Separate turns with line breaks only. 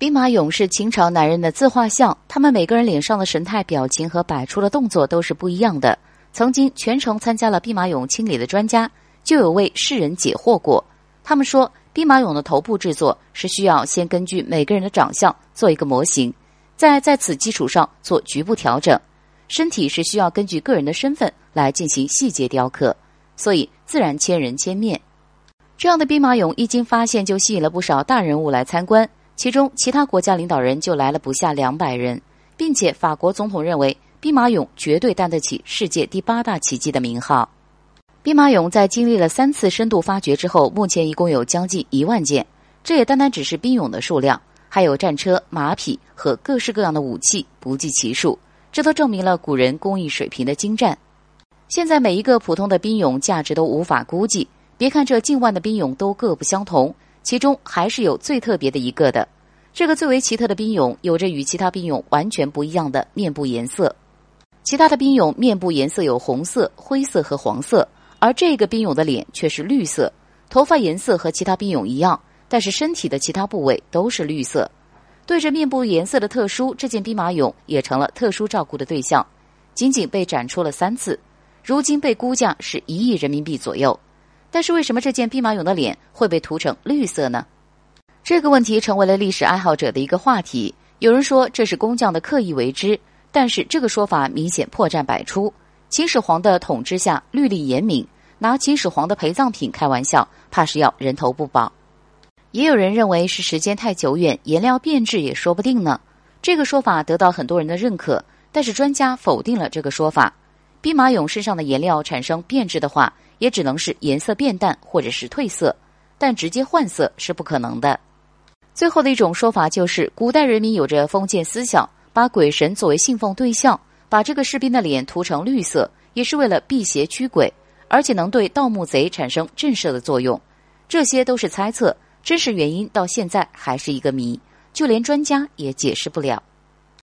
兵马俑是秦朝男人的自画像，他们每个人脸上的神态、表情和摆出的动作都是不一样的。曾经全程参加了兵马俑清理的专家，就有为世人解惑过。他们说，兵马俑的头部制作是需要先根据每个人的长相做一个模型，再在此基础上做局部调整；身体是需要根据个人的身份来进行细节雕刻，所以自然千人千面。这样的兵马俑一经发现，就吸引了不少大人物来参观。其中，其他国家领导人就来了不下两百人，并且法国总统认为兵马俑绝对担得起世界第八大奇迹的名号。兵马俑在经历了三次深度发掘之后，目前一共有将近一万件。这也单单只是兵俑的数量，还有战车、马匹和各式各样的武器，不计其数。这都证明了古人工艺水平的精湛。现在每一个普通的兵俑价值都无法估计，别看这近万的兵俑都各不相同。其中还是有最特别的一个的，这个最为奇特的兵俑有着与其他兵俑完全不一样的面部颜色。其他的兵俑面部颜色有红色、灰色和黄色，而这个兵俑的脸却是绿色。头发颜色和其他兵俑一样，但是身体的其他部位都是绿色。对着面部颜色的特殊，这件兵马俑也成了特殊照顾的对象，仅仅被展出了三次，如今被估价是一亿人民币左右。但是为什么这件兵马俑的脸会被涂成绿色呢？这个问题成为了历史爱好者的一个话题。有人说这是工匠的刻意为之，但是这个说法明显破绽百出。秦始皇的统治下律例严明，拿秦始皇的陪葬品开玩笑，怕是要人头不保。也有人认为是时间太久远，颜料变质也说不定呢。这个说法得到很多人的认可，但是专家否定了这个说法。兵马俑身上的颜料产生变质的话。也只能是颜色变淡或者是褪色，但直接换色是不可能的。最后的一种说法就是，古代人民有着封建思想，把鬼神作为信奉对象，把这个士兵的脸涂成绿色，也是为了辟邪驱鬼，而且能对盗墓贼产生震慑的作用。这些都是猜测，真实原因到现在还是一个谜，就连专家也解释不了。